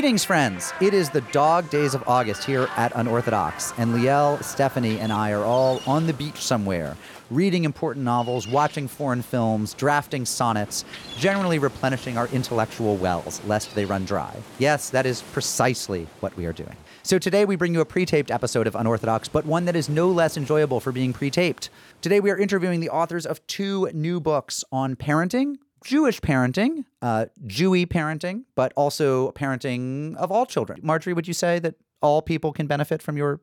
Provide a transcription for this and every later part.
Greetings, friends. It is the dog days of August here at Unorthodox, and Liel, Stephanie, and I are all on the beach somewhere, reading important novels, watching foreign films, drafting sonnets, generally replenishing our intellectual wells, lest they run dry. Yes, that is precisely what we are doing. So today we bring you a pre taped episode of Unorthodox, but one that is no less enjoyable for being pre taped. Today we are interviewing the authors of two new books on parenting, Jewish parenting, uh, Jewy parenting, but also parenting of all children. Marjorie, would you say that all people can benefit from your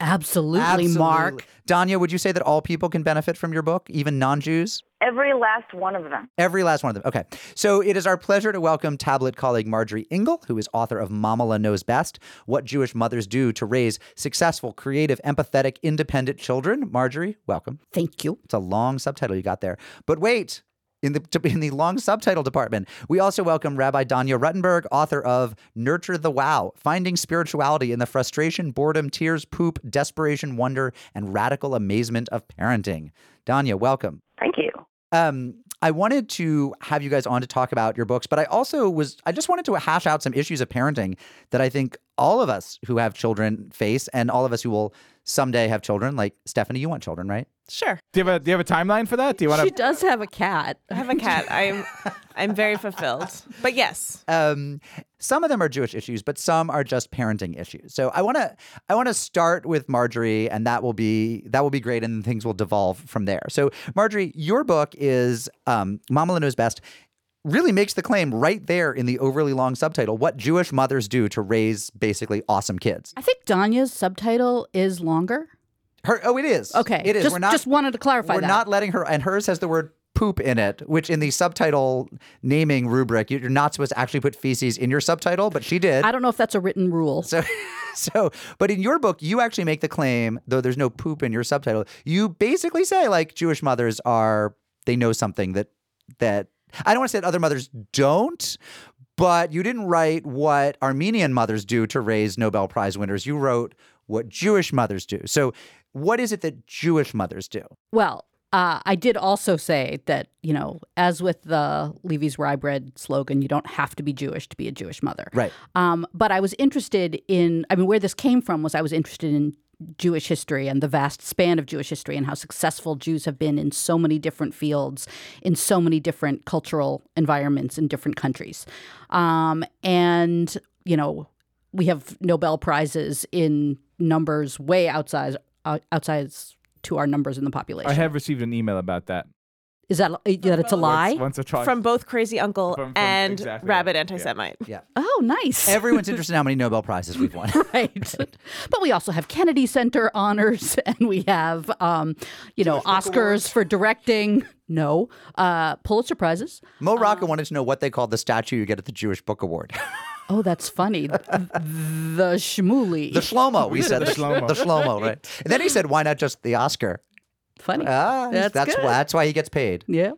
Absolutely, Mark. Danya, would you say that all people can benefit from your book, even non Jews? Every last one of them. Every last one of them. Okay. So it is our pleasure to welcome tablet colleague Marjorie Ingall, who is author of Mamaleh Knows Best What Jewish Mothers Do to Raise Successful, Creative, Empathetic, Independent Children. Marjorie, welcome. Thank you. It's a long subtitle you got there. But wait, in the in the long subtitle department. We also welcome Rabbi Danya Ruttenberg, author of Nurture the Wow: Finding Spirituality in the Frustration, Boredom, Tears, Poop, Desperation, Wonder, and Radical Amazement of Parenting. Danya, welcome. Thank you. Um, I wanted to have you guys on to talk about your books, but I also was I just wanted to hash out some issues of parenting that I think all of us who have children face, and all of us who will someday have children. Like Stephanie, you want children, right? Sure. Do you have a Do you have a timeline for that? Do you want She does have a cat. I have a cat. I'm I'm very fulfilled. But yes. Um, some of them are Jewish issues, but some are just parenting issues. So I want to I want to start with Marjorie, and that will be that will be great, and things will devolve from there. So Marjorie, your book is um, Mama Knows Best. Really makes the claim right there in the overly long subtitle what Jewish mothers do to raise basically awesome kids. I think Danya's subtitle is longer. Her, oh, it is. Okay. it is. Just, we're not just wanted to clarify we're that. not letting her, and hers has the word poop in it, which in the subtitle naming rubric, you're not supposed to actually put feces in your subtitle, but she did. I don't know if that's a written rule. So, so, but in your book, you actually make the claim, though there's no poop in your subtitle, you basically say like Jewish mothers are, they know something that, that, I don't want to say that other mothers don't, but you didn't write what Armenian mothers do to raise Nobel Prize winners. You wrote what Jewish mothers do. So, what is it that Jewish mothers do? Well, uh, I did also say that, you know, as with the Levy's Rye Bread slogan, you don't have to be Jewish to be a Jewish mother. Right. Um, but I was interested in, I mean, where this came from was I was interested in Jewish history and the vast span of Jewish history and how successful Jews have been in so many different fields, in so many different cultural environments in different countries. Um, and, you know, we have Nobel Prizes in numbers way outside, uh, outside to our numbers in the population. I have received an email about that. Is that that it's a lie? Once, once or twice. From both Crazy Uncle From- from- and exactly, Rabid yeah. Anti Semite. Yeah. Oh, nice. Everyone's interested in how many Nobel Prizes we've won. right. But we also have Kennedy Center honors, and we have, um, you know, Oscars for directing. No, uh, Pulitzer prizes. Mo Rocca wanted to know what they called the statue you get at the Jewish Book Award. Oh, that's funny. the Shmuli. the Shlomo, we said. The The Shlomo. The Shlomo, right? And then he said, why not just the Oscar? Funny. Ah, That's that's good. why, that's why he gets paid. Yeah.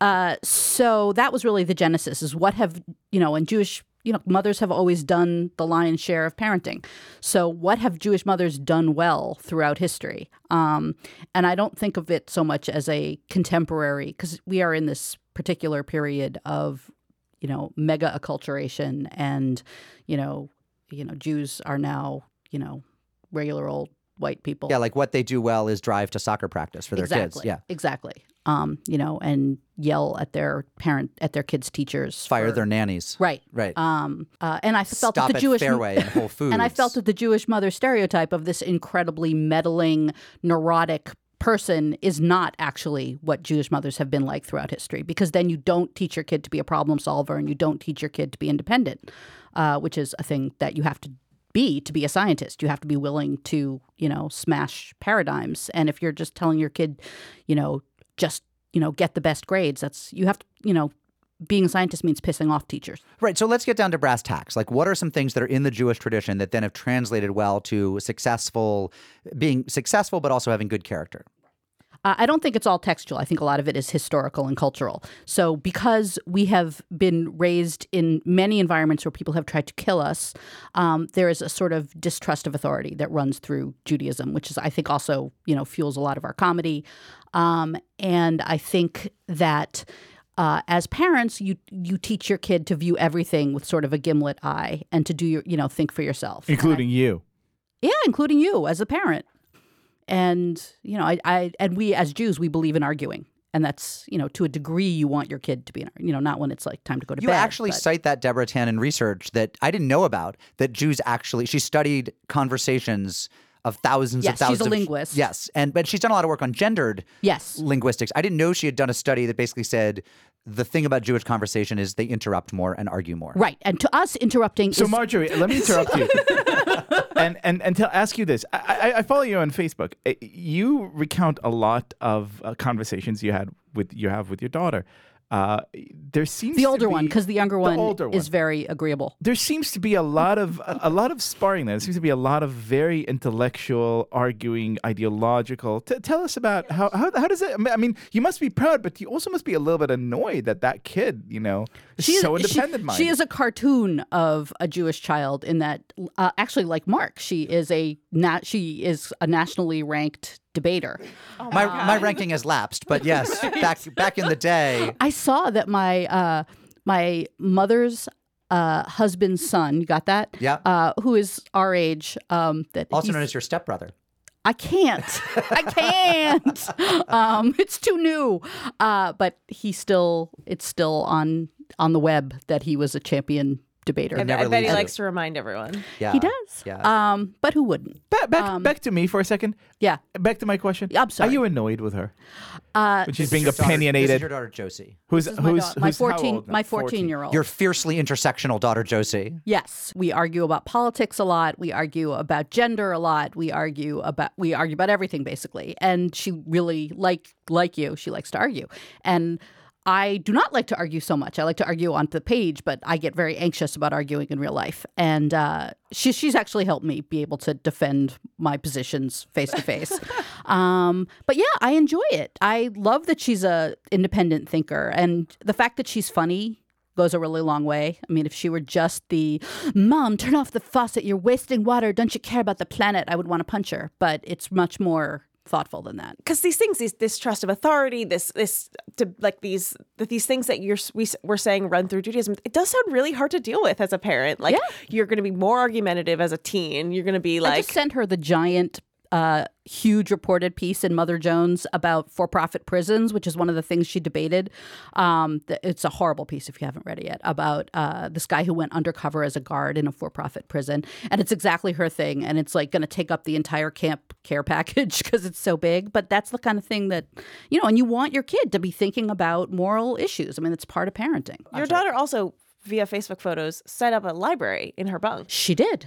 Uh, so that was really the genesis is what have, you know, and Jewish, you know, mothers have always done the lion's share of parenting. So what have Jewish mothers done well throughout history? Um, and I don't think of it so much as a contemporary, because we are in this particular period of, you know, mega acculturation and, you know, you know, Jews are now, you know, regular old white people. Yeah, like what they do well is drive to soccer practice for their exactly. kids. Yeah. Exactly. Um, you know, and yell at their parent at their kids' teachers. Fire for- their nannies. right. Right. Um, uh, and I felt Stop that the Jewish Fairway and Whole Foods. and I felt that the Jewish mother stereotype of this incredibly meddling, neurotic person is not actually what Jewish mothers have been like throughout history. Because then you don't teach your kid to be a problem solver, and you don't teach your kid to be independent, uh, which is a thing that you have to be to be a scientist. You have to be willing to, you know, smash paradigms. And if you're just telling your kid, you know, just you know, get the best grades, that's you have to, you know, being a scientist means pissing off teachers. Right. So let's get down to brass tacks. Like, what are some things that are in the Jewish tradition that then have translated well to successful, being successful, but also having good character? Uh, I don't think it's all textual. I think a lot of it is historical and cultural. So, because we have been raised in many environments where people have tried to kill us, um, there is a sort of distrust of authority that runs through Judaism, which is, I think, also you know fuels a lot of our comedy. Um, and I think that uh, as parents, you you teach your kid to view everything with sort of a gimlet eye and to do your you know think for yourself, including you. yeah, including you as a parent. And you know, I, I and we as Jews we believe in arguing, and that's you know to a degree you want your kid to be in, you know not when it's like time to go to bed. You actually but- cite that Deborah Tannen research that I didn't know about. That Jews actually she studied conversations of thousands Yes, of thousands. she's a of- linguist. yes, and but she's done a lot of work on gendered yes, linguistics. I didn't know she had done a study that basically said the thing about Jewish conversation is they interrupt more and argue more. right. And to us, interrupting So is Marjorie, let me interrupt you. and and and to ask you this, I, I, I follow you on Facebook. Uh, You recount a lot of uh, conversations you had with you have with your daughter. Uh, there seems the to older one because the younger one older is very agreeable. there seems to be a lot of a, a lot of sparring there. There seems to be a lot of very intellectual, arguing, ideological. T- tell us about how, how how does it? I mean- you must be proud, but you also must be a little bit annoyed that that kid, you know, is She is- so independent minded. She, is a cartoon of a Jewish child in that, uh, actually, like Mark, she is a na- she is a nationally ranked debater. my my ranking has lapsed, but yes, back back in the day. I saw that my uh, my mother's uh, husband's son, you got that? Yeah. Uh, who is our age? Um, that Also known as your stepbrother. I can't. I can't. um, it's too new. Uh, but he still, it's still on on the web that he was a champion debater. I, never I bet he leaves likes you. to remind everyone. Yeah, He does. Yeah. Um, but who wouldn't? back back, um, back to me for a second. Yeah. Back to my question. I'm sorry. Are you annoyed with her Uh, when she's being Your daughter- This is opinionated? your daughter Josie. Who's this is my, who's daughter- my who's how 14 old now? my 14 year old. Your fiercely intersectional daughter Josie. Yes, we argue about politics a lot. We argue about gender a lot. We argue about we argue about everything basically. And she really like like you, she likes to argue. And I do not like to argue so much. I like to argue on the page, but I get very anxious about arguing in real life. And uh, she, she's actually helped me be able to defend my positions face to face. Um, But yeah, I enjoy it. I love that she's a independent thinker, and the fact that she's funny goes a really long way. I mean, if she were just the mom, turn off the faucet, you're wasting water, don't you care about the planet? I would want to punch her. But it's much more thoughtful than that. because these things, these, this trust of authority, this this to, like these these things that you're we we're saying run through Judaism, it does sound really hard to deal with as a parent. Like Yeah. you're going to be more argumentative as a teen. You're going to be I like, just sent her the giant, uh, huge reported piece in Mother Jones about for-profit prisons, which is one of the things she debated. Um, it's a horrible piece if you haven't read it yet about uh, this guy who went undercover as a guard in a for-profit prison, and it's exactly her thing, and it's like going to take up the entire camp care package because it's so big. But that's the kind of thing that you know, and you want your kid to be thinking about moral issues. I mean, it's part of parenting. your daughter also via Facebook photos set up a library in her bunk. She did.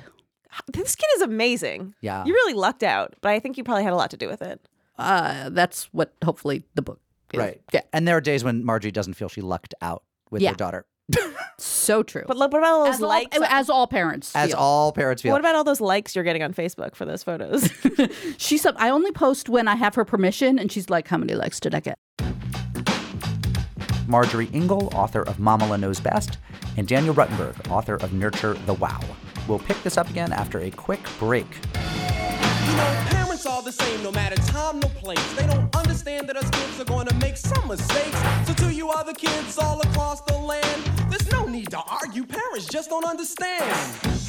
This kid is amazing. Yeah. you really lucked out, but I think you probably had a lot to do with it. Uh, that's what hopefully the book. Is. Right. Yeah. And there are days when Marjorie doesn't feel she lucked out with Yeah. her daughter. So true. But look, what about all those as all, likes? as all parents As feel. all parents feel. what about all those likes you're getting on Facebook for those photos? She's some, I only post when I have her permission, and she's like, "How many likes did I get?" Marjorie Ingall, author of Mamaleh Knows Best, and Danya Ruttenberg, author of Nurture the Wow. We'll pick this up again after a quick break. You know, parents are the same no matter time, no place. They don't understand that us kids are going to make some mistakes. So, to you other kids all across the land, there's no need to argue. Parents just don't understand.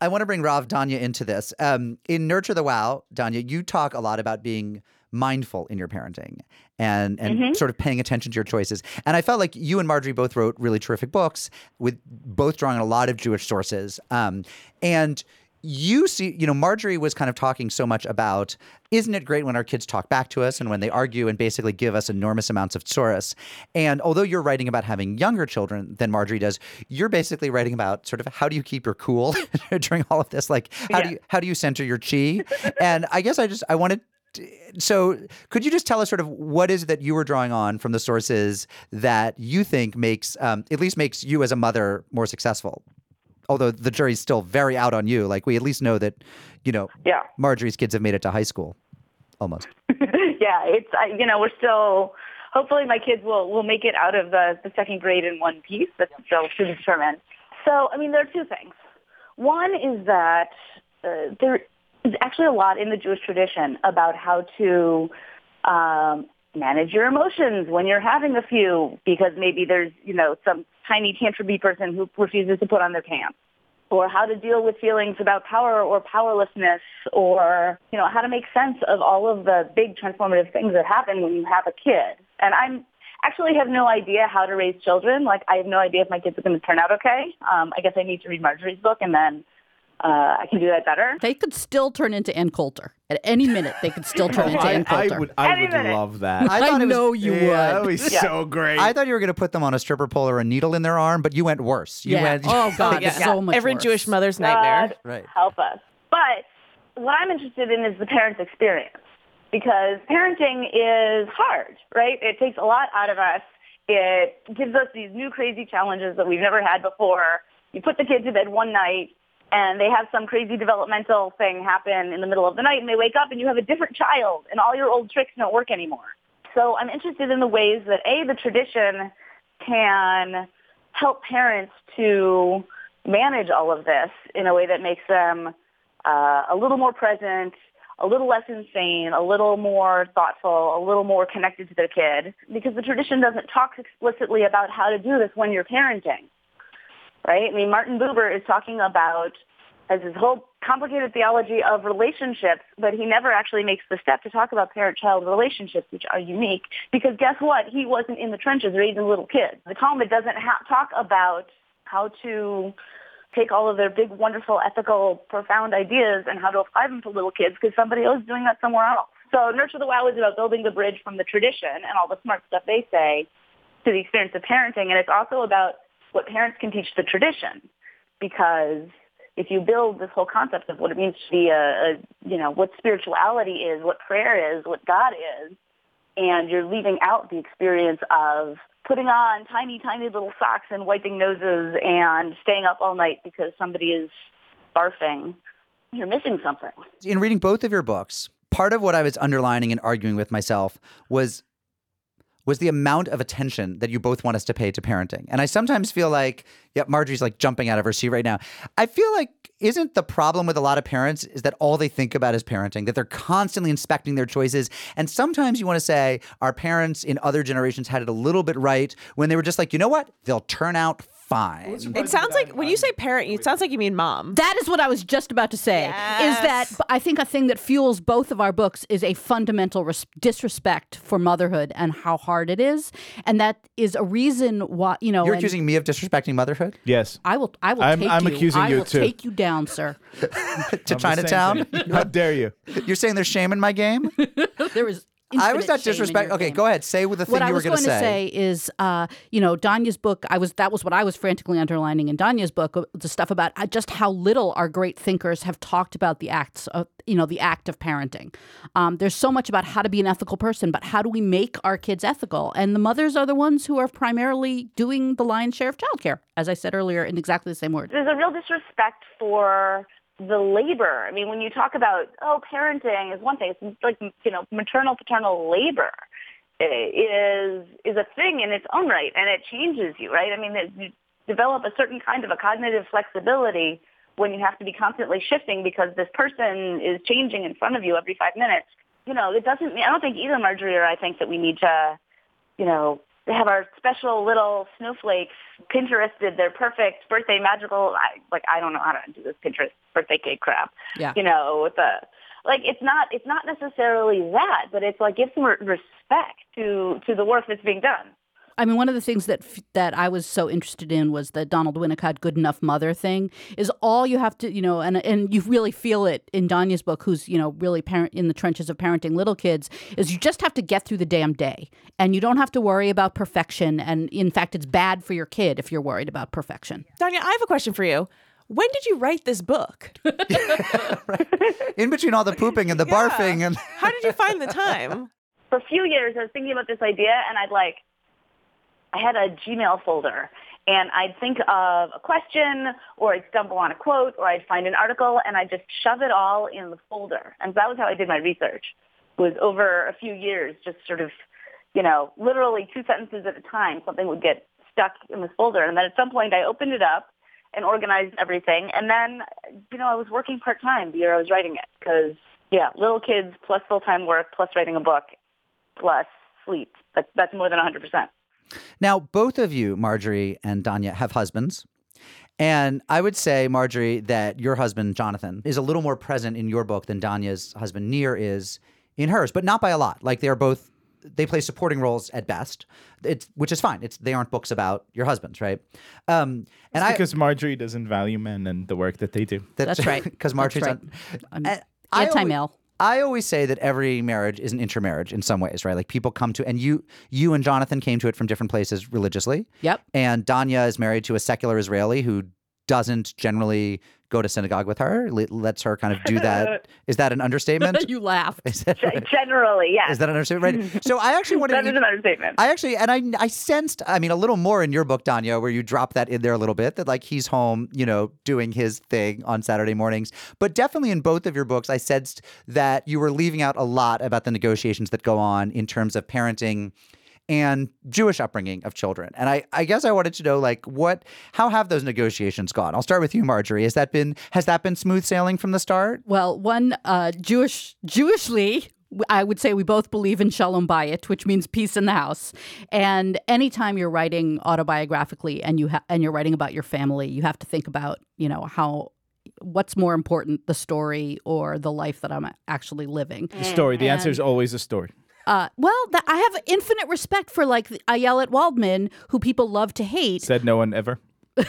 I want to bring Rav Danya into this. Um, in Nurture the Wow, Danya, you talk a lot about being mindful in your parenting and and sort of paying attention to your choices. And I felt like you and Marjorie both wrote really terrific books with both drawing on a lot of Jewish sources. Um, and you see, you know, Marjorie was kind of talking so much about, isn't it great when our kids talk back to us and when they argue and basically give us enormous amounts of source? And although you're writing about having younger children than Marjorie does, you're basically writing about sort of how do you keep your cool during all of this? Like, how do you how do you center your chi? and I guess I just I wanted. So, could you just tell us sort of what is it that you were drawing on from the sources that you think makes, um, at least makes you as a mother more successful? although the jury's still very out on you. Like we at least know that, you know, Yeah. Marjorie's kids have made it to high school, almost. yeah, it's I, you know we're still. Hopefully, my kids will will make it out of the the second grade in one piece. That's still to be determined. So, I mean, there are two things. One is that uh, there actually a lot in the Jewish tradition about how to um, manage your emotions when you're having a few because maybe there's, you know, some tiny tantrumy person who refuses to put on their pants or how to deal with feelings about power or powerlessness or, you know, how to make sense of all of the big transformative things that happen when you have a kid. And I'm actually have no idea how to raise children. Like I have no idea if my kids are going to turn out okay. Um, I guess I need to read Marjorie's book and then uh, I can do that better. They could still turn into Ann Coulter at any minute. They could still turn into I, Ann I Coulter. would, I would love that. I I, thought was- know you yeah, would. that would be so great. I thought you were going to put them on a stripper pole or a needle in their arm, but you went worse. You yeah. went. oh God, Yeah. so much. Every worse. Jewish mother's nightmare. God Right. help us. But what I'm interested in is the parent's experience because parenting is hard, right? It takes a lot out of us. It gives us these new crazy challenges that we've never had before. You put the kid to bed one night and they have some crazy developmental thing happen in the middle of the night and they wake up and you have a different child and all your old tricks don't work anymore. So I'm interested in the ways that A, the tradition can help parents to manage all of this in a way that makes them uh, a little more present, a little less insane, a little more thoughtful, a little more connected to their kid, because the tradition doesn't talk explicitly about how to do this when you're parenting, right? I mean, Martin Buber is talking about has his whole complicated theology of relationships, but he never actually makes the step to talk about parent-child relationships, which are unique. Because guess what? He wasn't in the trenches raising little kids. The Talmud doesn't ha- talk about how to take all of their big, wonderful, ethical, profound ideas and how to apply them to little kids because somebody else is doing that somewhere else. So Nurture the Wow is about building the bridge from the tradition and all the smart stuff they say to the experience of parenting. And it's also about what parents can teach the tradition because if you build this whole concept of what it means to be a, a you know, what spirituality is, what prayer is, what God is, and you're leaving out the experience of putting on tiny, tiny little socks and wiping noses and staying up all night because somebody is barfing, you're missing something. in reading both of your books, part of what I was underlining and arguing with myself was was the amount of attention that you both want us to pay to parenting. And I sometimes feel like, yeah, Marjorie's like jumping out of her seat right now. I feel like isn't the problem with a lot of parents is that all they think about is parenting, that they're constantly inspecting their choices. And sometimes you want to say our parents in other generations had it a little bit right when they were just like, you know what? They'll turn out fine. It sounds like when you say parent, it sounds like you mean mom. That is what I was just about to say. Is that I think a thing that fuels both of our books is a fundamental res- disrespect for motherhood and how hard it is, and that is a reason why you know. You're and accusing me of disrespecting motherhood yes. I will. I will I'm- take I'm you. accusing I you will too. take you down, sir. to I'm Chinatown. How dare you? You're saying there's shame in my game? there is. I was not shame in disrespect. Okay, game. go ahead. Say what the thing what you I were was going going to to say is, uh, you know, Danya's book. I was that was what I was frantically underlining in Danya's book. uh, The stuff about uh, just how little our great thinkers have talked about the acts of, you know, the act of parenting. Um, there's so much about how to be an ethical person, but how do we make our kids ethical? And the mothers are the ones who are primarily doing the lion's share of childcare, as I said earlier, in exactly the same words. There's a real disrespect for the labor. I mean, when you talk about, oh, parenting is one thing. It's like, you know, maternal paternal labor eh, is is a thing in its own right, and it changes you, right? I mean, it, you develop a certain kind of a cognitive flexibility when you have to be constantly shifting because this person is changing in front of you every five minutes. You know, it doesn't. Mean I don't think either Marjorie or I think that we need to, you know, have our special little snowflakes Pinterested. They're perfect birthday magical. I, like I don't know how to do this Pinterest birthday cake crap. Yeah. You know, with the like it's not it's not necessarily that, but it's like give some respect to to the work that's being done. I mean, one of the things that that I was so interested in was the Donald Winnicott "Good Enough Mother" thing. Is all you have to, you know, and and you really feel it in Danya's book, who's you know really parent in the trenches of parenting little kids. Is you just have to get through the damn day, and you don't have to worry about perfection. And in fact, it's bad for your kid if you're worried about perfection. Danya, I have a question for you. When did you write this book? In between all the pooping and the Yeah. barfing and How did you find the time? For a few years, I was thinking about this idea, and I'd like I had a Gmail folder, and I'd think of a question, or I'd stumble on a quote, or I'd find an article, and I'd just shove it all in the folder. And that was how I did my research. Was over a few years, just sort of, you know, literally two sentences at a time, something would get stuck in this folder, and then at some point I opened it up and organized everything, and then, you know, I was working part time the year I was writing it, because yeah, little kids plus full time work plus writing a book plus sleep. That's that's more than 100%. Now, both of you, Marjorie and Danya, have husbands. And I would say, Marjorie, that your husband, Jonathan, is a little more present in your book than Danya's husband, Nir, is in hers, but not by a lot. Like they're both, they play supporting roles at best, it's, which is fine. It's They aren't books about your husbands, right? Um, and It's I, because Marjorie doesn't value men and the work that they do. That's right. Because Marjorie's That's on- I'm And I always- anti-male. I always say that every marriage is an intermarriage in some ways, right? Like people come to, and you, you and Jonathan came to it from different places religiously. Yep. And Danya is married to a secular Israeli who doesn't generally go to synagogue with her. le- Lets her kind of do that. Is that an understatement? you laugh. Is Ge- Generally, yes. is that an understatement? Right. So I actually wanted that to. an understatement. I actually, and I, I sensed, I mean, a little more in your book, Danya, where you drop that in there a little bit that like he's home, you know, doing his thing on Saturday mornings. But definitely in both of your books, I sensed that you were leaving out a lot about the negotiations that go on in terms of parenting and Jewish upbringing of children. And I, I guess I wanted to know, like, what, how have those negotiations gone? I'll start with you, Marjorie. Has that been, has that been smooth sailing from the start? Well, one uh, Jewish Jewishly, I would say we both believe in shalom bayit, which means peace in the house. And anytime you're writing autobiographically and you ha- and you're writing about your family, you have to think about you know how what's more important, the story or the life that I'm actually living. The story. The answer is always a story. Uh, well, that, I have infinite respect for like Ayelet Waldman, who people love to hate. Said no one ever.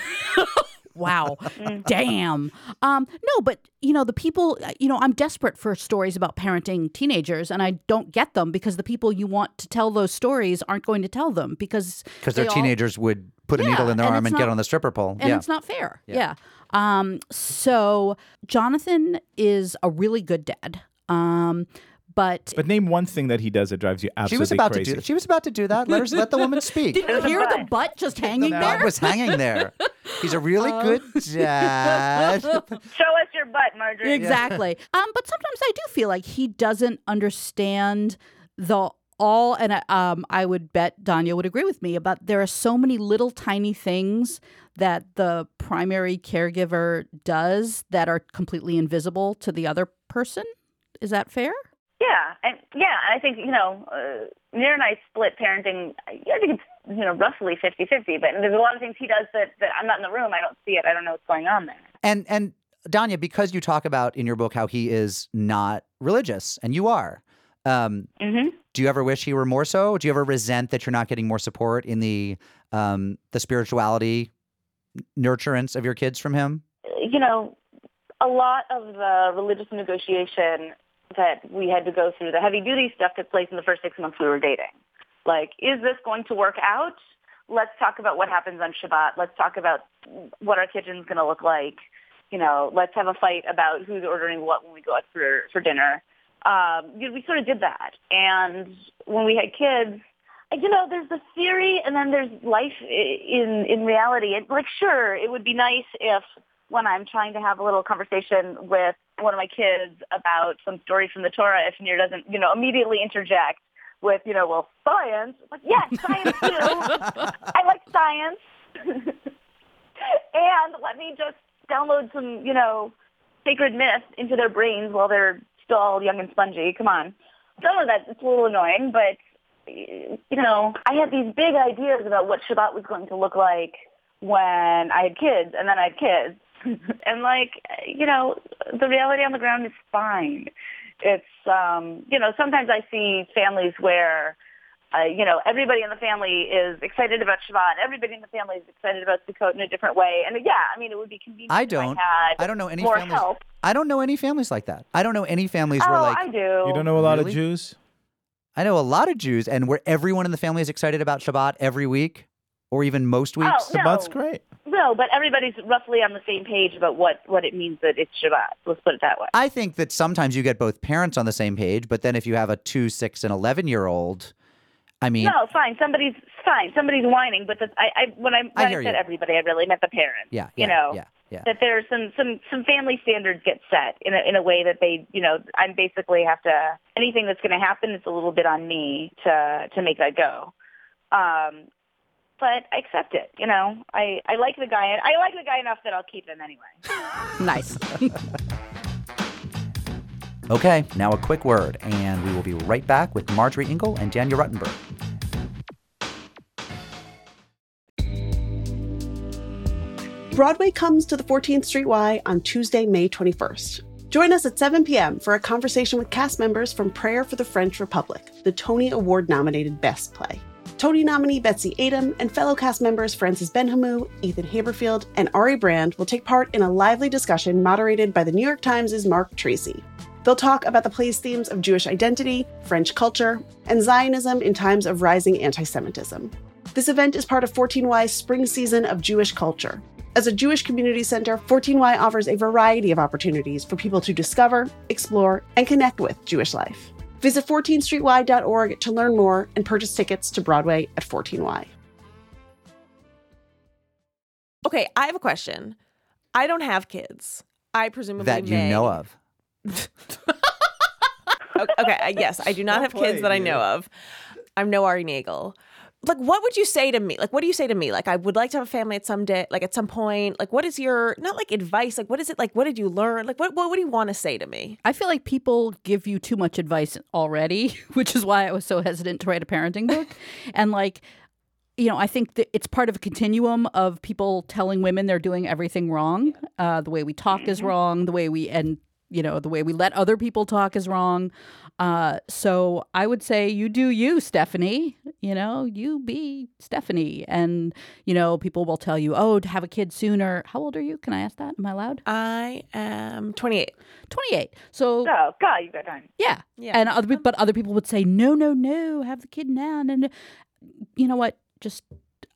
Wow. Damn. Um, no, but you know, the people, you know, I'm desperate for stories about parenting teenagers and I don't get them because the people you want to tell those stories aren't going to tell them because Because their they all- teenagers would put a needle in their and arm it's and get on the stripper pole. and yeah. it's not fair. Yeah. Um, so Jonathan is a really good dad. Um, but But name one thing that he does that drives you absolutely She was about crazy. to do. She was about to do that. Let her let the woman speak. did you hear the butt just hanging The there? butt was hanging there. He's a really Uh, good dad. Show us your butt, Marjorie. Exactly. Um, but sometimes I do feel like he doesn't understand the all, and uh, um, I would bet Danya would agree with me about there are so many little tiny things that the primary caregiver does that are completely invisible to the other person. Is that fair? Yeah, and yeah, I think you know, uh, Nir and I split parenting. I think it's you know roughly 50-50, but there's a lot of things he does that that I'm not in the room. I don't see it. I don't know what's going on there. and and Danya, because you talk about in your book how he is not religious, and you are. Um, hmm do you ever wish he were more so? Do you ever resent that you're not getting more support in the um, the spirituality nurturance of your kids from him? You know, a lot of the religious negotiation that we had to go through, the heavy duty stuff, took place in the first six months we were dating. Like, is this going to work out? Let's talk about what happens on Shabbat. Let's talk about what our kitchen's going to look like. You know, let's have a fight about who's ordering what when we go out for for dinner. Um, you know, we sort of did that, and when we had kids, you know, there's the theory, and then there's life in in reality. And like, sure, it would be nice if when I'm trying to have a little conversation with one of my kids about some story from the Torah, if Nir doesn't, you know, immediately interject with, you know, well, science. Like, yes, science too. I like science. and let me just download some, you know, sacred myth into their brains while they're still all young and spongy. Come on. Some of that, it's a little annoying, but, you know, I had these big ideas about what Shabbat was going to look like when I had kids, and then I had kids. and, like, you know, the reality on the ground is fine. It's, um, you know, sometimes I see families where, uh, you know, everybody in the family is excited about Shabbat. Everybody in the family is excited about Sukkot in a different way. And yeah, I mean, it would be convenient. I if don't. had I don't know any more families. help. I don't know any families like that. I don't know any families Oh, where like I do. You don't know a lot Really? of Jews? I know a lot of Jews, and where everyone in the family is excited about Shabbat every week, or even most weeks. Oh, no. Shabbat's great. No, but everybody's roughly on the same page about what, what it means that it's Shabbat. Let's put it that way. I think that sometimes you get both parents on the same page, but then if you have a two, six, and eleven year old, I mean, No, fine. Somebody's fine. Somebody's whining, but the, I, I when I when I I, said you. everybody, I really meant the parents. yeah, you know, yeah, yeah. that there's some some some family standards get set in a in a way that they, you know, I basically have to anything that's going to happen. It's a little bit on me to to make that go. Um, but I accept it. You know, I I like the guy. I like the guy enough that I'll keep him anyway. Nice. Okay, now a quick word, and we will be right back with Marjorie Ingall and Danya Ruttenberg. Broadway comes to the 14th Street Y on Tuesday, May 21st. Join us at 7 p.m. for a conversation with cast members from Prayer for the French Republic, the Tony Award nominated Best Play. Tony nominee Betsy Aidem and fellow cast members Francis Benhamou, Ethan Haberfield, and Ari Brand will take part in a lively discussion moderated by the New York Times' Marc Tracy. They'll talk about the play's themes of Jewish identity, French culture, and Zionism in times of rising anti Semitism. This event is part of 14Y's spring season of Jewish culture. As a Jewish community center, 14Y offers a variety of opportunities for people to discover, explore, and connect with Jewish life. Visit 14streety.org to learn more and purchase tickets to Broadway at 14Y. Okay, I have a question. I don't have kids. I presumably That you may. know of. Okay, I- yes, I do not have kids that I know of. I'm no Ari Nagel. Like, what would you say to me? Like, what do you say to me? Like, I would like to have a family at some day, like at some point. Like, what is your not like advice? Like, what is it like? What did you learn? Like, what what, do you want to say to me? I feel like people give you too much advice already, which is why I was so hesitant to write a parenting book. and like, you know, I think that it's part of a continuum of people telling women they're doing everything wrong. Uh, the way we talk is wrong. The way we and you know the way we let other people talk is wrong. Uh, so I would say you do you, Stephanie. You know, you be Stephanie, and you know people will tell you, oh, to have a kid sooner. How old are you? Can I ask that? Am I allowed? I am 28. Twenty eight. So Oh, God, you got time. yeah. Yeah. And other, pe- but other people would say, no, no, no, have the kid now. No, no. You know what? Just,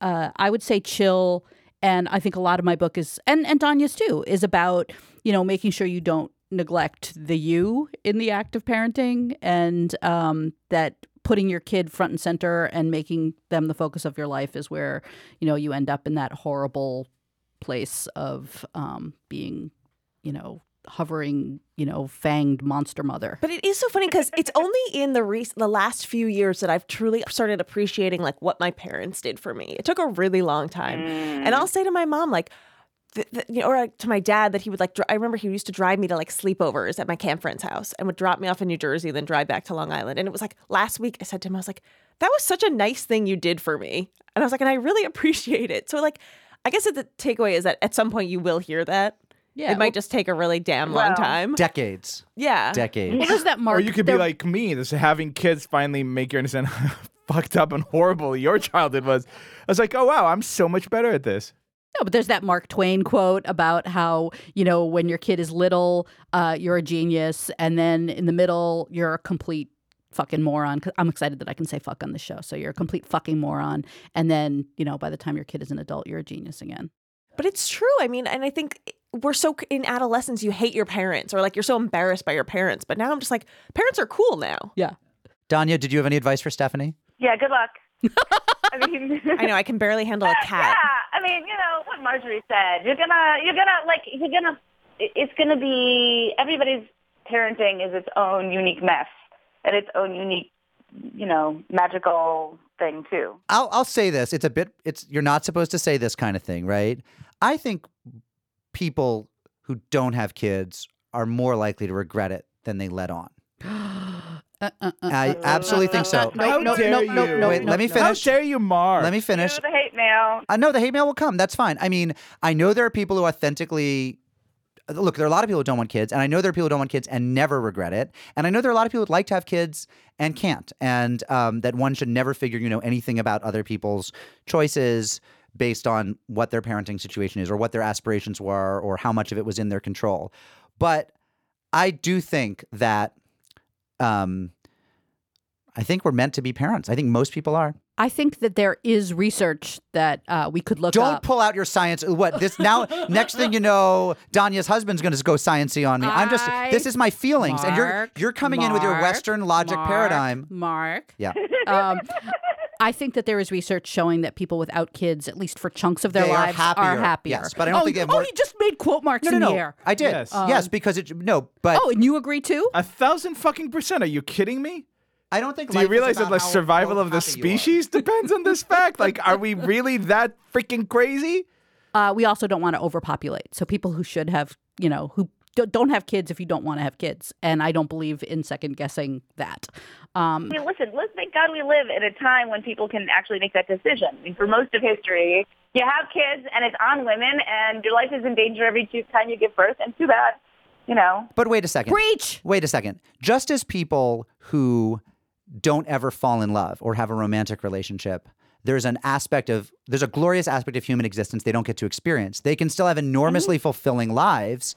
uh, I would say chill. And I think a lot of my book is, and, and Danya's too, is about, you know, making sure you don't neglect the you in the act of parenting and um, that putting your kid front and center and making them the focus of your life is where, you know, you end up in that horrible place of um, being, you know, hovering, you know, fanged monster mother. But it is so funny because it's only in the recent the last few years that I've truly started appreciating like what my parents did for me. It took a really long time, and I'll say to my mom like. Th- th- you know, or like, to my dad that he would like. Dr- I remember he used to drive me to like sleepovers at my camp friend's house and would drop me off in New Jersey, then drive back to Long Island. And it was like last week I said to him, I was like, "That was such a nice thing you did for me," and I was like, "And I really appreciate it." So like, I guess the takeaway is that at some point you will hear that. Yeah, it might just take a really damn Well- long time. Decades. Yeah, Decades. Well, there's that mark. Or you could be there- like me, this having kids finally make you understand how fucked up and horrible your childhood was. I was like, oh wow, I'm so much better at this. No, but there's that Mark Twain quote about how, you know, when your kid is little, uh, you're a genius. And then in the middle, you're a complete fucking moron. 'Cause I'm excited that I can say fuck on the show. So you're a complete fucking moron. And then, you know, by the time your kid is an adult, you're a genius again. But it's true. I mean, and I think we're so in adolescence, you hate your parents or like you're so embarrassed by your parents. But now I'm just like, parents are cool now. Yeah. Danya, did you have any advice for Stephanie? Yeah, good luck. I mean, I know I can barely handle a cat. Yeah, I mean, you know what Marjorie said. You're gonna, you're gonna like, you're gonna. It's gonna be everybody's parenting is its own unique mess and its own unique, you know, magical thing too. I'll I'll say this. It's a bit it's you're not supposed to say this kind of thing, right? I think people who don't have kids are more likely to regret it than they let on. Uh, uh, uh, I absolutely think so. no, How no, dare no, you? no, no, Wait, let me finish. How finish. dare you, Mark? Let me finish. Do the hate mail. I know the hate mail will come. That's fine. I mean, I know there are people who authentically look. There are a lot of people who don't want kids, and I know there are people who don't want kids and never regret it. And I know there are a lot of people who'd like to have kids and can't, and um, that one should never figure, you know, anything about other people's choices based on what their parenting situation is or what their aspirations were or how much of it was in their control. But I do think that. Um, I think we're meant to be parents. I think most people are. I think that there is research that uh, we could look Don't up. pull out your science. What this now? next thing you know, Danya's husband's going to go sciency on me. I'm just. This is my feelings, and you're you're coming in with your Western logic Mark, paradigm. Mark. Yeah, Um, I think that there is research showing that people without kids, at least for chunks of their They are lives, happier. happier. Yes, but I don't oh, think they have oh, more- you just made quote marks no, no, in no. the air. I did. Yes. yes, because it no, but Oh, and you agree too? a thousand fucking percent. Are you kidding me? I don't think. Do you life is realize that about the survival of the happy you are. species depends on this fact? Like, are we really that freaking crazy? Uh, we also don't want to overpopulate. So people who should have, you know, who d- don't have kids if you don't want to have kids, and I don't believe in second guessing that. Um, I mean, listen, let's thank God we live in a time when people can actually make that decision. I mean, for most of history, you have kids and it's on women, and your life is in danger every time you give birth, and too bad, you know. But wait a second. Breach. Wait a second. Just as people who don't ever fall in love or have a romantic relationship, there's an aspect of there's a glorious aspect of human existence they don't get to experience. They can still have enormously fulfilling lives,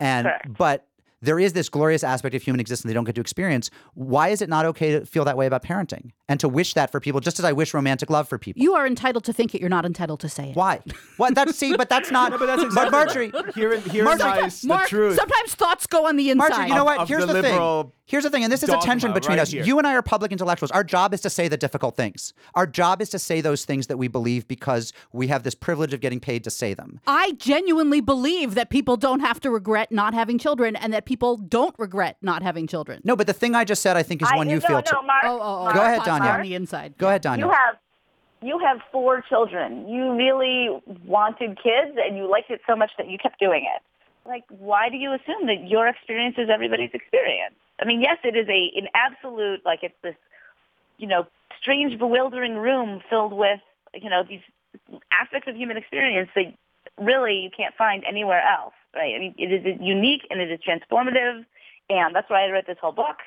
and Correct. but there is this glorious aspect of human existence they don't get to experience. Why is it not okay to feel that way about parenting and to wish that for people, just as I wish romantic love for people? You are entitled to think it. You're not entitled to say it. Why? What? That's see, but that's not. but that's but exactly Marjorie, Herein, herein Marjorie, lies the truth. sometimes thoughts go on the inside. Marjorie, you know what? of Here's the the, thing. Here's the thing, and this is a tension between right us. here. You and I are public intellectuals. Our job is to say the difficult things. Our job is to say those things that we believe because we have this privilege of getting paid to say them. I genuinely believe that people don't have to regret not having children, and that people don't regret not having children. No, but the thing I just said, I think, is I, one you no, feel. no, too. Mark, Oh, oh, oh. Mark, Go ahead, thoughts Danya. On the inside. Go ahead, Danya. You have you have four children. You really wanted kids, and you liked it so much that you kept doing it. Like, why do you assume that your experience is everybody's experience? I mean, yes, it is a an absolute like it's this, you know, strange, bewildering room filled with you know these aspects of human experience that really you can't find anywhere else, right? I mean, it is unique and it is transformative, and that's why I wrote this whole book.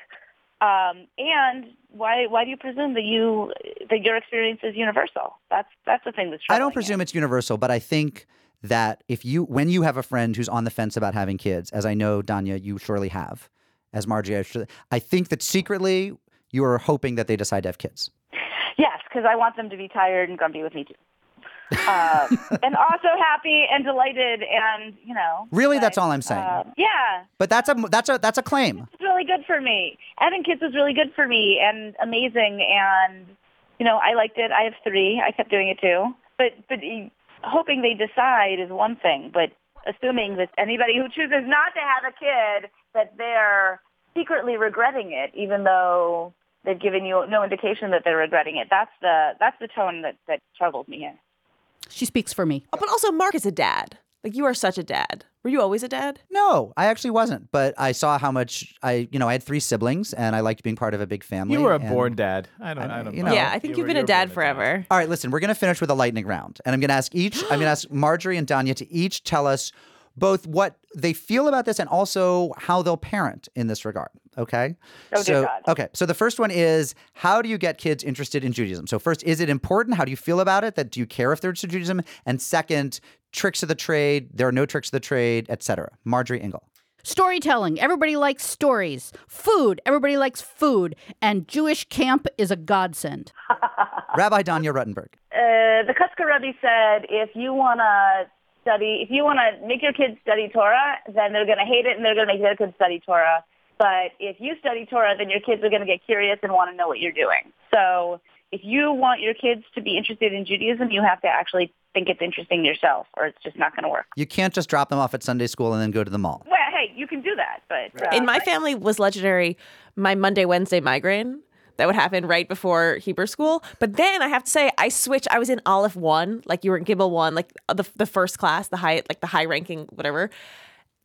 Um, and why why do you presume that you that your experience is universal? That's that's the thing that's I don't me. presume it's universal, but I think that if you, when you have a friend who's on the fence about having kids, as I know, Danya, you surely have, as Margie, I, I think that secretly you are hoping that they decide to have kids. Yes, because I want them to be tired and grumpy with me too, um, and also happy and delighted, and you know. Really, like, that's all I'm saying. uh, yeah, But that's a that's a that's a claim. it's really good for me. Having kids was really good for me and amazing, and you know I liked it. I have three. I kept doing it too. But but hoping they decide is one thing, but assuming that anybody who chooses not to have a kid that they're secretly regretting it, even though they've given you no indication that they're regretting it. That's the that's the tone that that troubles me here. She speaks for me. Oh, but also, Mark is a dad. Like you are such a dad. Were you always a dad? No, I actually wasn't. But I saw how much I, you know, I had three siblings, and I liked being part of a big family. You were a born dad. I don't. I, don't you know. know. yeah, I think You you've were- been a you were dad forever. All right, listen, we're going to finish with a lightning round. And I'm going to ask each, I'm going to ask Marjorie and Danya to each tell us both what they feel about this and also how they'll parent in this regard. Okay. Oh, dear so, God. okay. So the first one is how do you get kids interested in Judaism? So, first, is it important? How do you feel about it? That do you care if they're interested in Judaism? And second, tricks of the trade. There are no tricks of the trade, etc. Marjorie Ingall. Storytelling. Everybody likes stories. Food. Everybody likes food. And Jewish camp is a godsend. Rabbi Danya Ruttenberg. Uh, the Kotzker Rebbe said, if you want to study, if you want to make your kids study Torah, then they're going to hate it and they're going to make their kids study Torah. But if you study Torah, then your kids are going to get curious and want to know what you're doing. So if you want your kids to be interested in Judaism, you have to actually think it's interesting yourself, or it's just not going to work. You can't just drop them off at Sunday school and then go to the mall. Well, hey, you can do that, but uh, In my family was legendary my Monday Wednesday migraine that would happen right before Hebrew school. But then I have to say I switched. I was in Aleph one, like you were in Gimel one, like the the first class, the high like the high ranking whatever.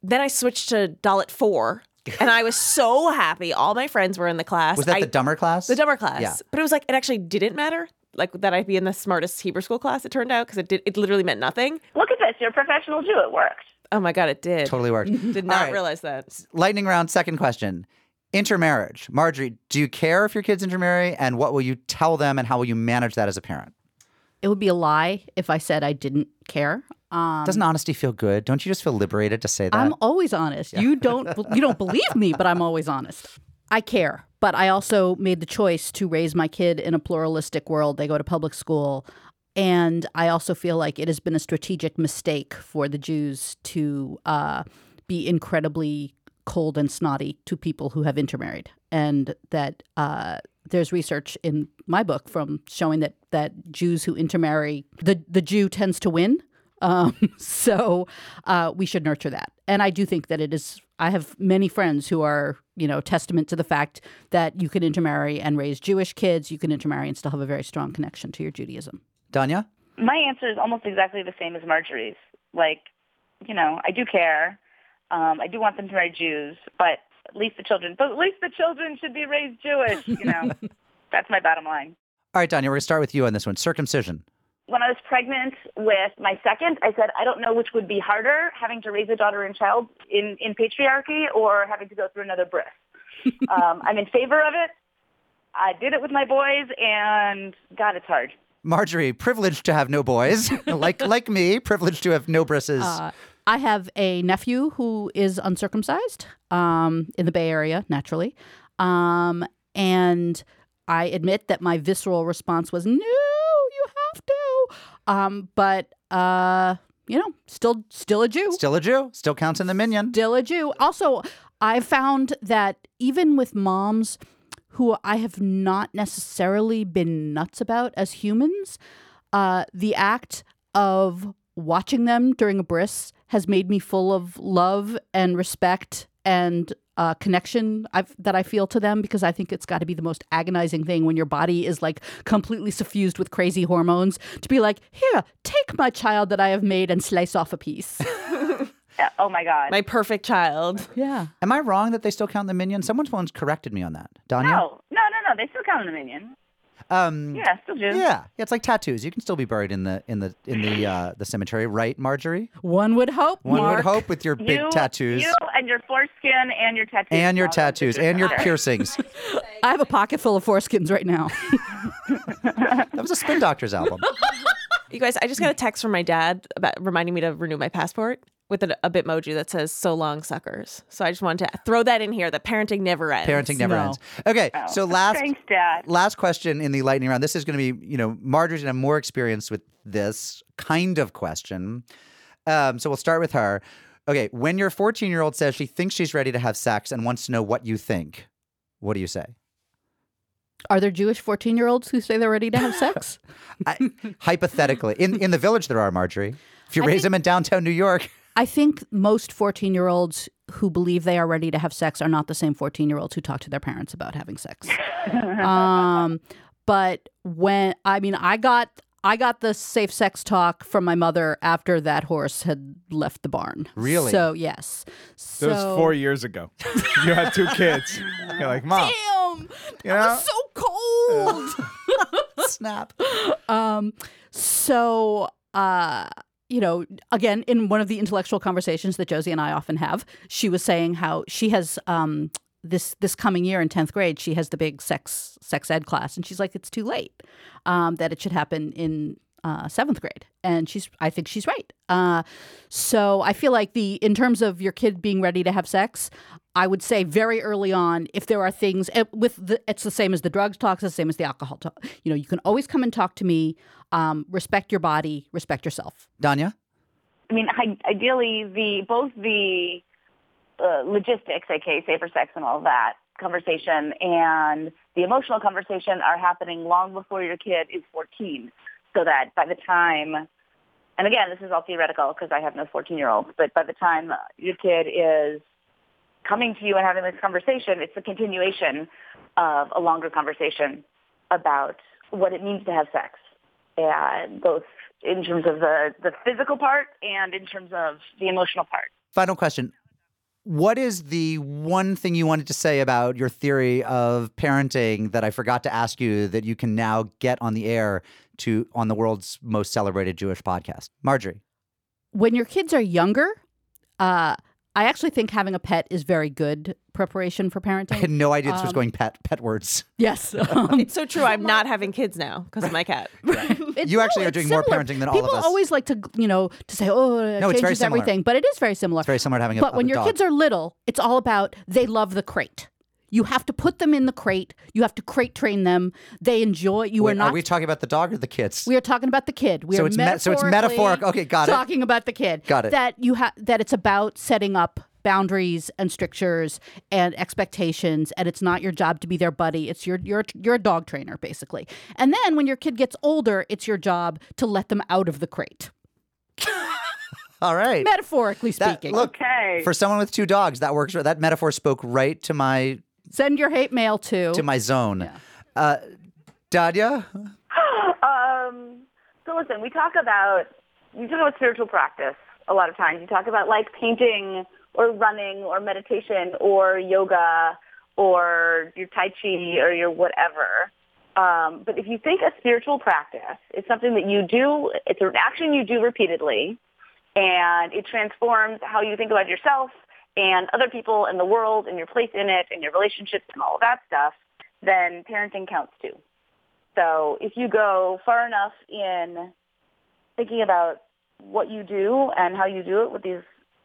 Then I switched to Dalet four. and I was so happy. All my friends were in the class. Was that I- the dumber class? the dumber class. Yeah. But it was like it actually didn't matter. Like that I'd be in the smartest Hebrew school class, it turned out, because it did it literally meant nothing. look at this. You're a professional Jew. It worked. Oh my god, it did. Totally worked. Did not right. realize that. Lightning round, second question. Intermarriage. Marjorie, do you care if your kids intermarry? And what will you tell them and how will you manage that as a parent? It would be a lie if I said I didn't care. Um, Doesn't honesty feel good? Don't you just feel liberated to say that? I'm always honest. You don't you don't believe me, but I'm always honest. I care, but I also made the choice to raise my kid in a pluralistic world. They go to public school, and I also feel like it has been a strategic mistake for the Jews to uh, be incredibly cold and snotty to people who have intermarried, and that uh, there's research in my book from showing that that Jews who intermarry, the the Jew tends to win. Um, so uh, we should nurture that. And I do think that it is. I have many friends who are, you know, testament to the fact that you can intermarry and raise Jewish kids. You can intermarry and still have a very strong connection to your Judaism. Danya? My answer is almost exactly the same as Marjorie's. Like, you know, I do care. Um, I do want them to marry Jews, but at least the children, but at least the children should be raised Jewish. You know, that's my bottom line. All right, Danya, we're going to start with you on this one. Circumcision. When I was pregnant with my second, I said I don't know which would be harder, having to raise a daughter and child in in patriarchy or having to go through another birth. um, I'm in favor of it. I did it with my boys, and God, it's hard. Marjorie, privileged to have no boys, like like me, privileged to have no brisses. Uh, I have a nephew who is uncircumcised um, in the Bay Area, naturally. Um, and I admit that my visceral response was, no, you have to. Um, but, uh, you know, still, still a Jew. Still a Jew. Still counts in the minyan. Still a Jew. Also, I found that even with moms who I have not necessarily been nuts about as humans, uh, the act of watching them during a bris has made me full of love and respect and uh, connection I've, that I feel to them because I think it's got to be the most agonizing thing when your body is like completely suffused with crazy hormones to be like, here, take my child that I have made and slice off a piece. Oh my God. My perfect child. yeah. Am I wrong that they still count the minyan? Someone's once corrected me on that. Danya? no, no, no, no. They still count the minyan. Um, Yeah, still Jew. yeah, yeah. It's like tattoos. You can still be buried in the in the in the uh, the cemetery, right, Marjorie? One would hope. One Mark. would hope with your big you, tattoos You and your foreskin and your tattoos. and your tattoos and your piercings. I have a pocket full of foreskins right now. That was a Spin Doctors album. You guys, I just got a text from my dad about reminding me to renew my passport with a, a bitmoji that says "So long, suckers." So I just wanted to throw that in here. That parenting never ends. Parenting never No. ends. Okay, Oh, so last Thanks, Dad. last question in the lightning round. This is going to be, you know, Marjorie's going to have more experience with this kind of question. Um, so we'll start with her. Okay, when your 14 year old says she thinks she's ready to have sex and wants to know what you think, what do you say? Are there Jewish 14 year olds who say they're ready to have sex? I, hypothetically, in in the village there are Marjorie. If you I raise think- them in downtown New York, I think most 14 year olds who believe they are ready to have sex are not the same 14 year olds who talk to their parents about having sex. um, but when, I mean, I got. I got the safe sex talk from my mother after that horse had left the barn. Really? So yes. So That was four years ago. you had two kids. You're like, mom. Damn, You that know? was so cold. snap. Um, so, uh, you know, again, in one of the intellectual conversations that Josie and I often have, she was saying how she has um, this this coming year in tenth grade, she has the big sex sex ed class, and she's like, it's too late um, that it should happen in uh, seventh grade, and she's I think she's right. Uh, so I feel like the in terms of your kid being ready to have sex. I would say very early on, if there are things eh, with the, it's the same as the drugs talk, it's the same as the alcohol talk. You know, you can always come and talk to me. Um, respect your body, respect yourself. Danya? I mean, I, ideally, the both the uh, logistics, aka safer sex and all that conversation, and the emotional conversation are happening long before your kid is 14, so that by the time, and again, this is all theoretical because I have no 14-year-olds, but by the time your kid is coming to you and having this conversation, it's a continuation of a longer conversation about what it means to have sex, and both in terms of the, the physical part and in terms of the emotional part. Final question. What is the one thing you wanted to say about your theory of parenting that I forgot to ask you that you can now get on the air to on the world's most celebrated Jewish podcast? Marjorie. When your kids are younger, uh, I actually think having a pet is very good preparation for parenting. I had no idea this was Um, going pet pet words. yes, um, It's so true. I'm not having kids now because of my cat. It's- You actually no, are it's doing more parenting than all of us. People always like to, you know, to say, "Oh, it No, it's changes very similar. everything," but it is very similar. It's very similar to having a but when a your dog. kids are little, it's all about they love the crate. You have to put them in the crate. You have to crate train them. They enjoy. You Wait, are not. Are we talking about the dog or the kids? we are talking about the kid. We So are it's me- so it's metaphorically metaphoric. Okay, got it. Talking about the kid. Got it. That you have. That it's about setting up boundaries and strictures and expectations, and it's not your job to be their buddy. It's your your you're a dog trainer basically. And then when your kid gets older, it's your job to let them out of the crate, All right. metaphorically That- speaking. look, Okay. for someone with two dogs, that works. That metaphor spoke right to my Send your hate mail to. to my zone. Uh, Danya, um, so listen, we talk about we talk about spiritual practice a lot of times. You talk about like painting or running or meditation or yoga or your Tai Chi or your whatever. Um, but if you think a spiritual practice is something that you do, it's an action you do repeatedly, and it transforms how you think about yourself and other people in the world and your place in it and your relationships and all of that stuff, then parenting counts too. So if you go far enough in thinking about what you do and how you do it with these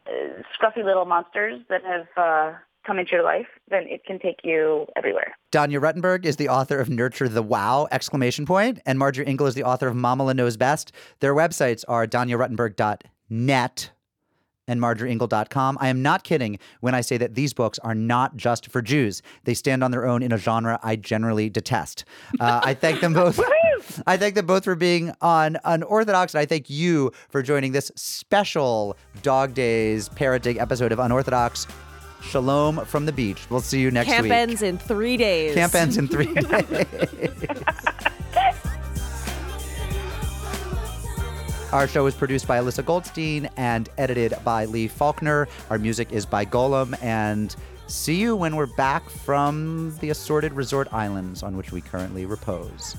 uh, scruffy little monsters that have uh, come into your life, then it can take you everywhere. Danya Ruttenberg is the author of Nurture the Wow! exclamation point, and Marjorie Ingall is the author of Mamaleh Knows Best. Their websites are danyaruttenberg.net and marjorieingall.com. I am not kidding when I say that these books are not just for Jews. They stand on their own in a genre I generally detest. Uh, I thank them both. I thank them both for being on Unorthodox, and I thank you for joining this special Dog Days parenting episode of Unorthodox. Shalom from the beach. We'll see you next Camp week. ends in three days. Camp ends in three days. Our show is produced by Alyssa Goldstein and edited by Lee Faulkner. Our music is by Golem. And see you when we're back from the assorted resort islands on which we currently repose.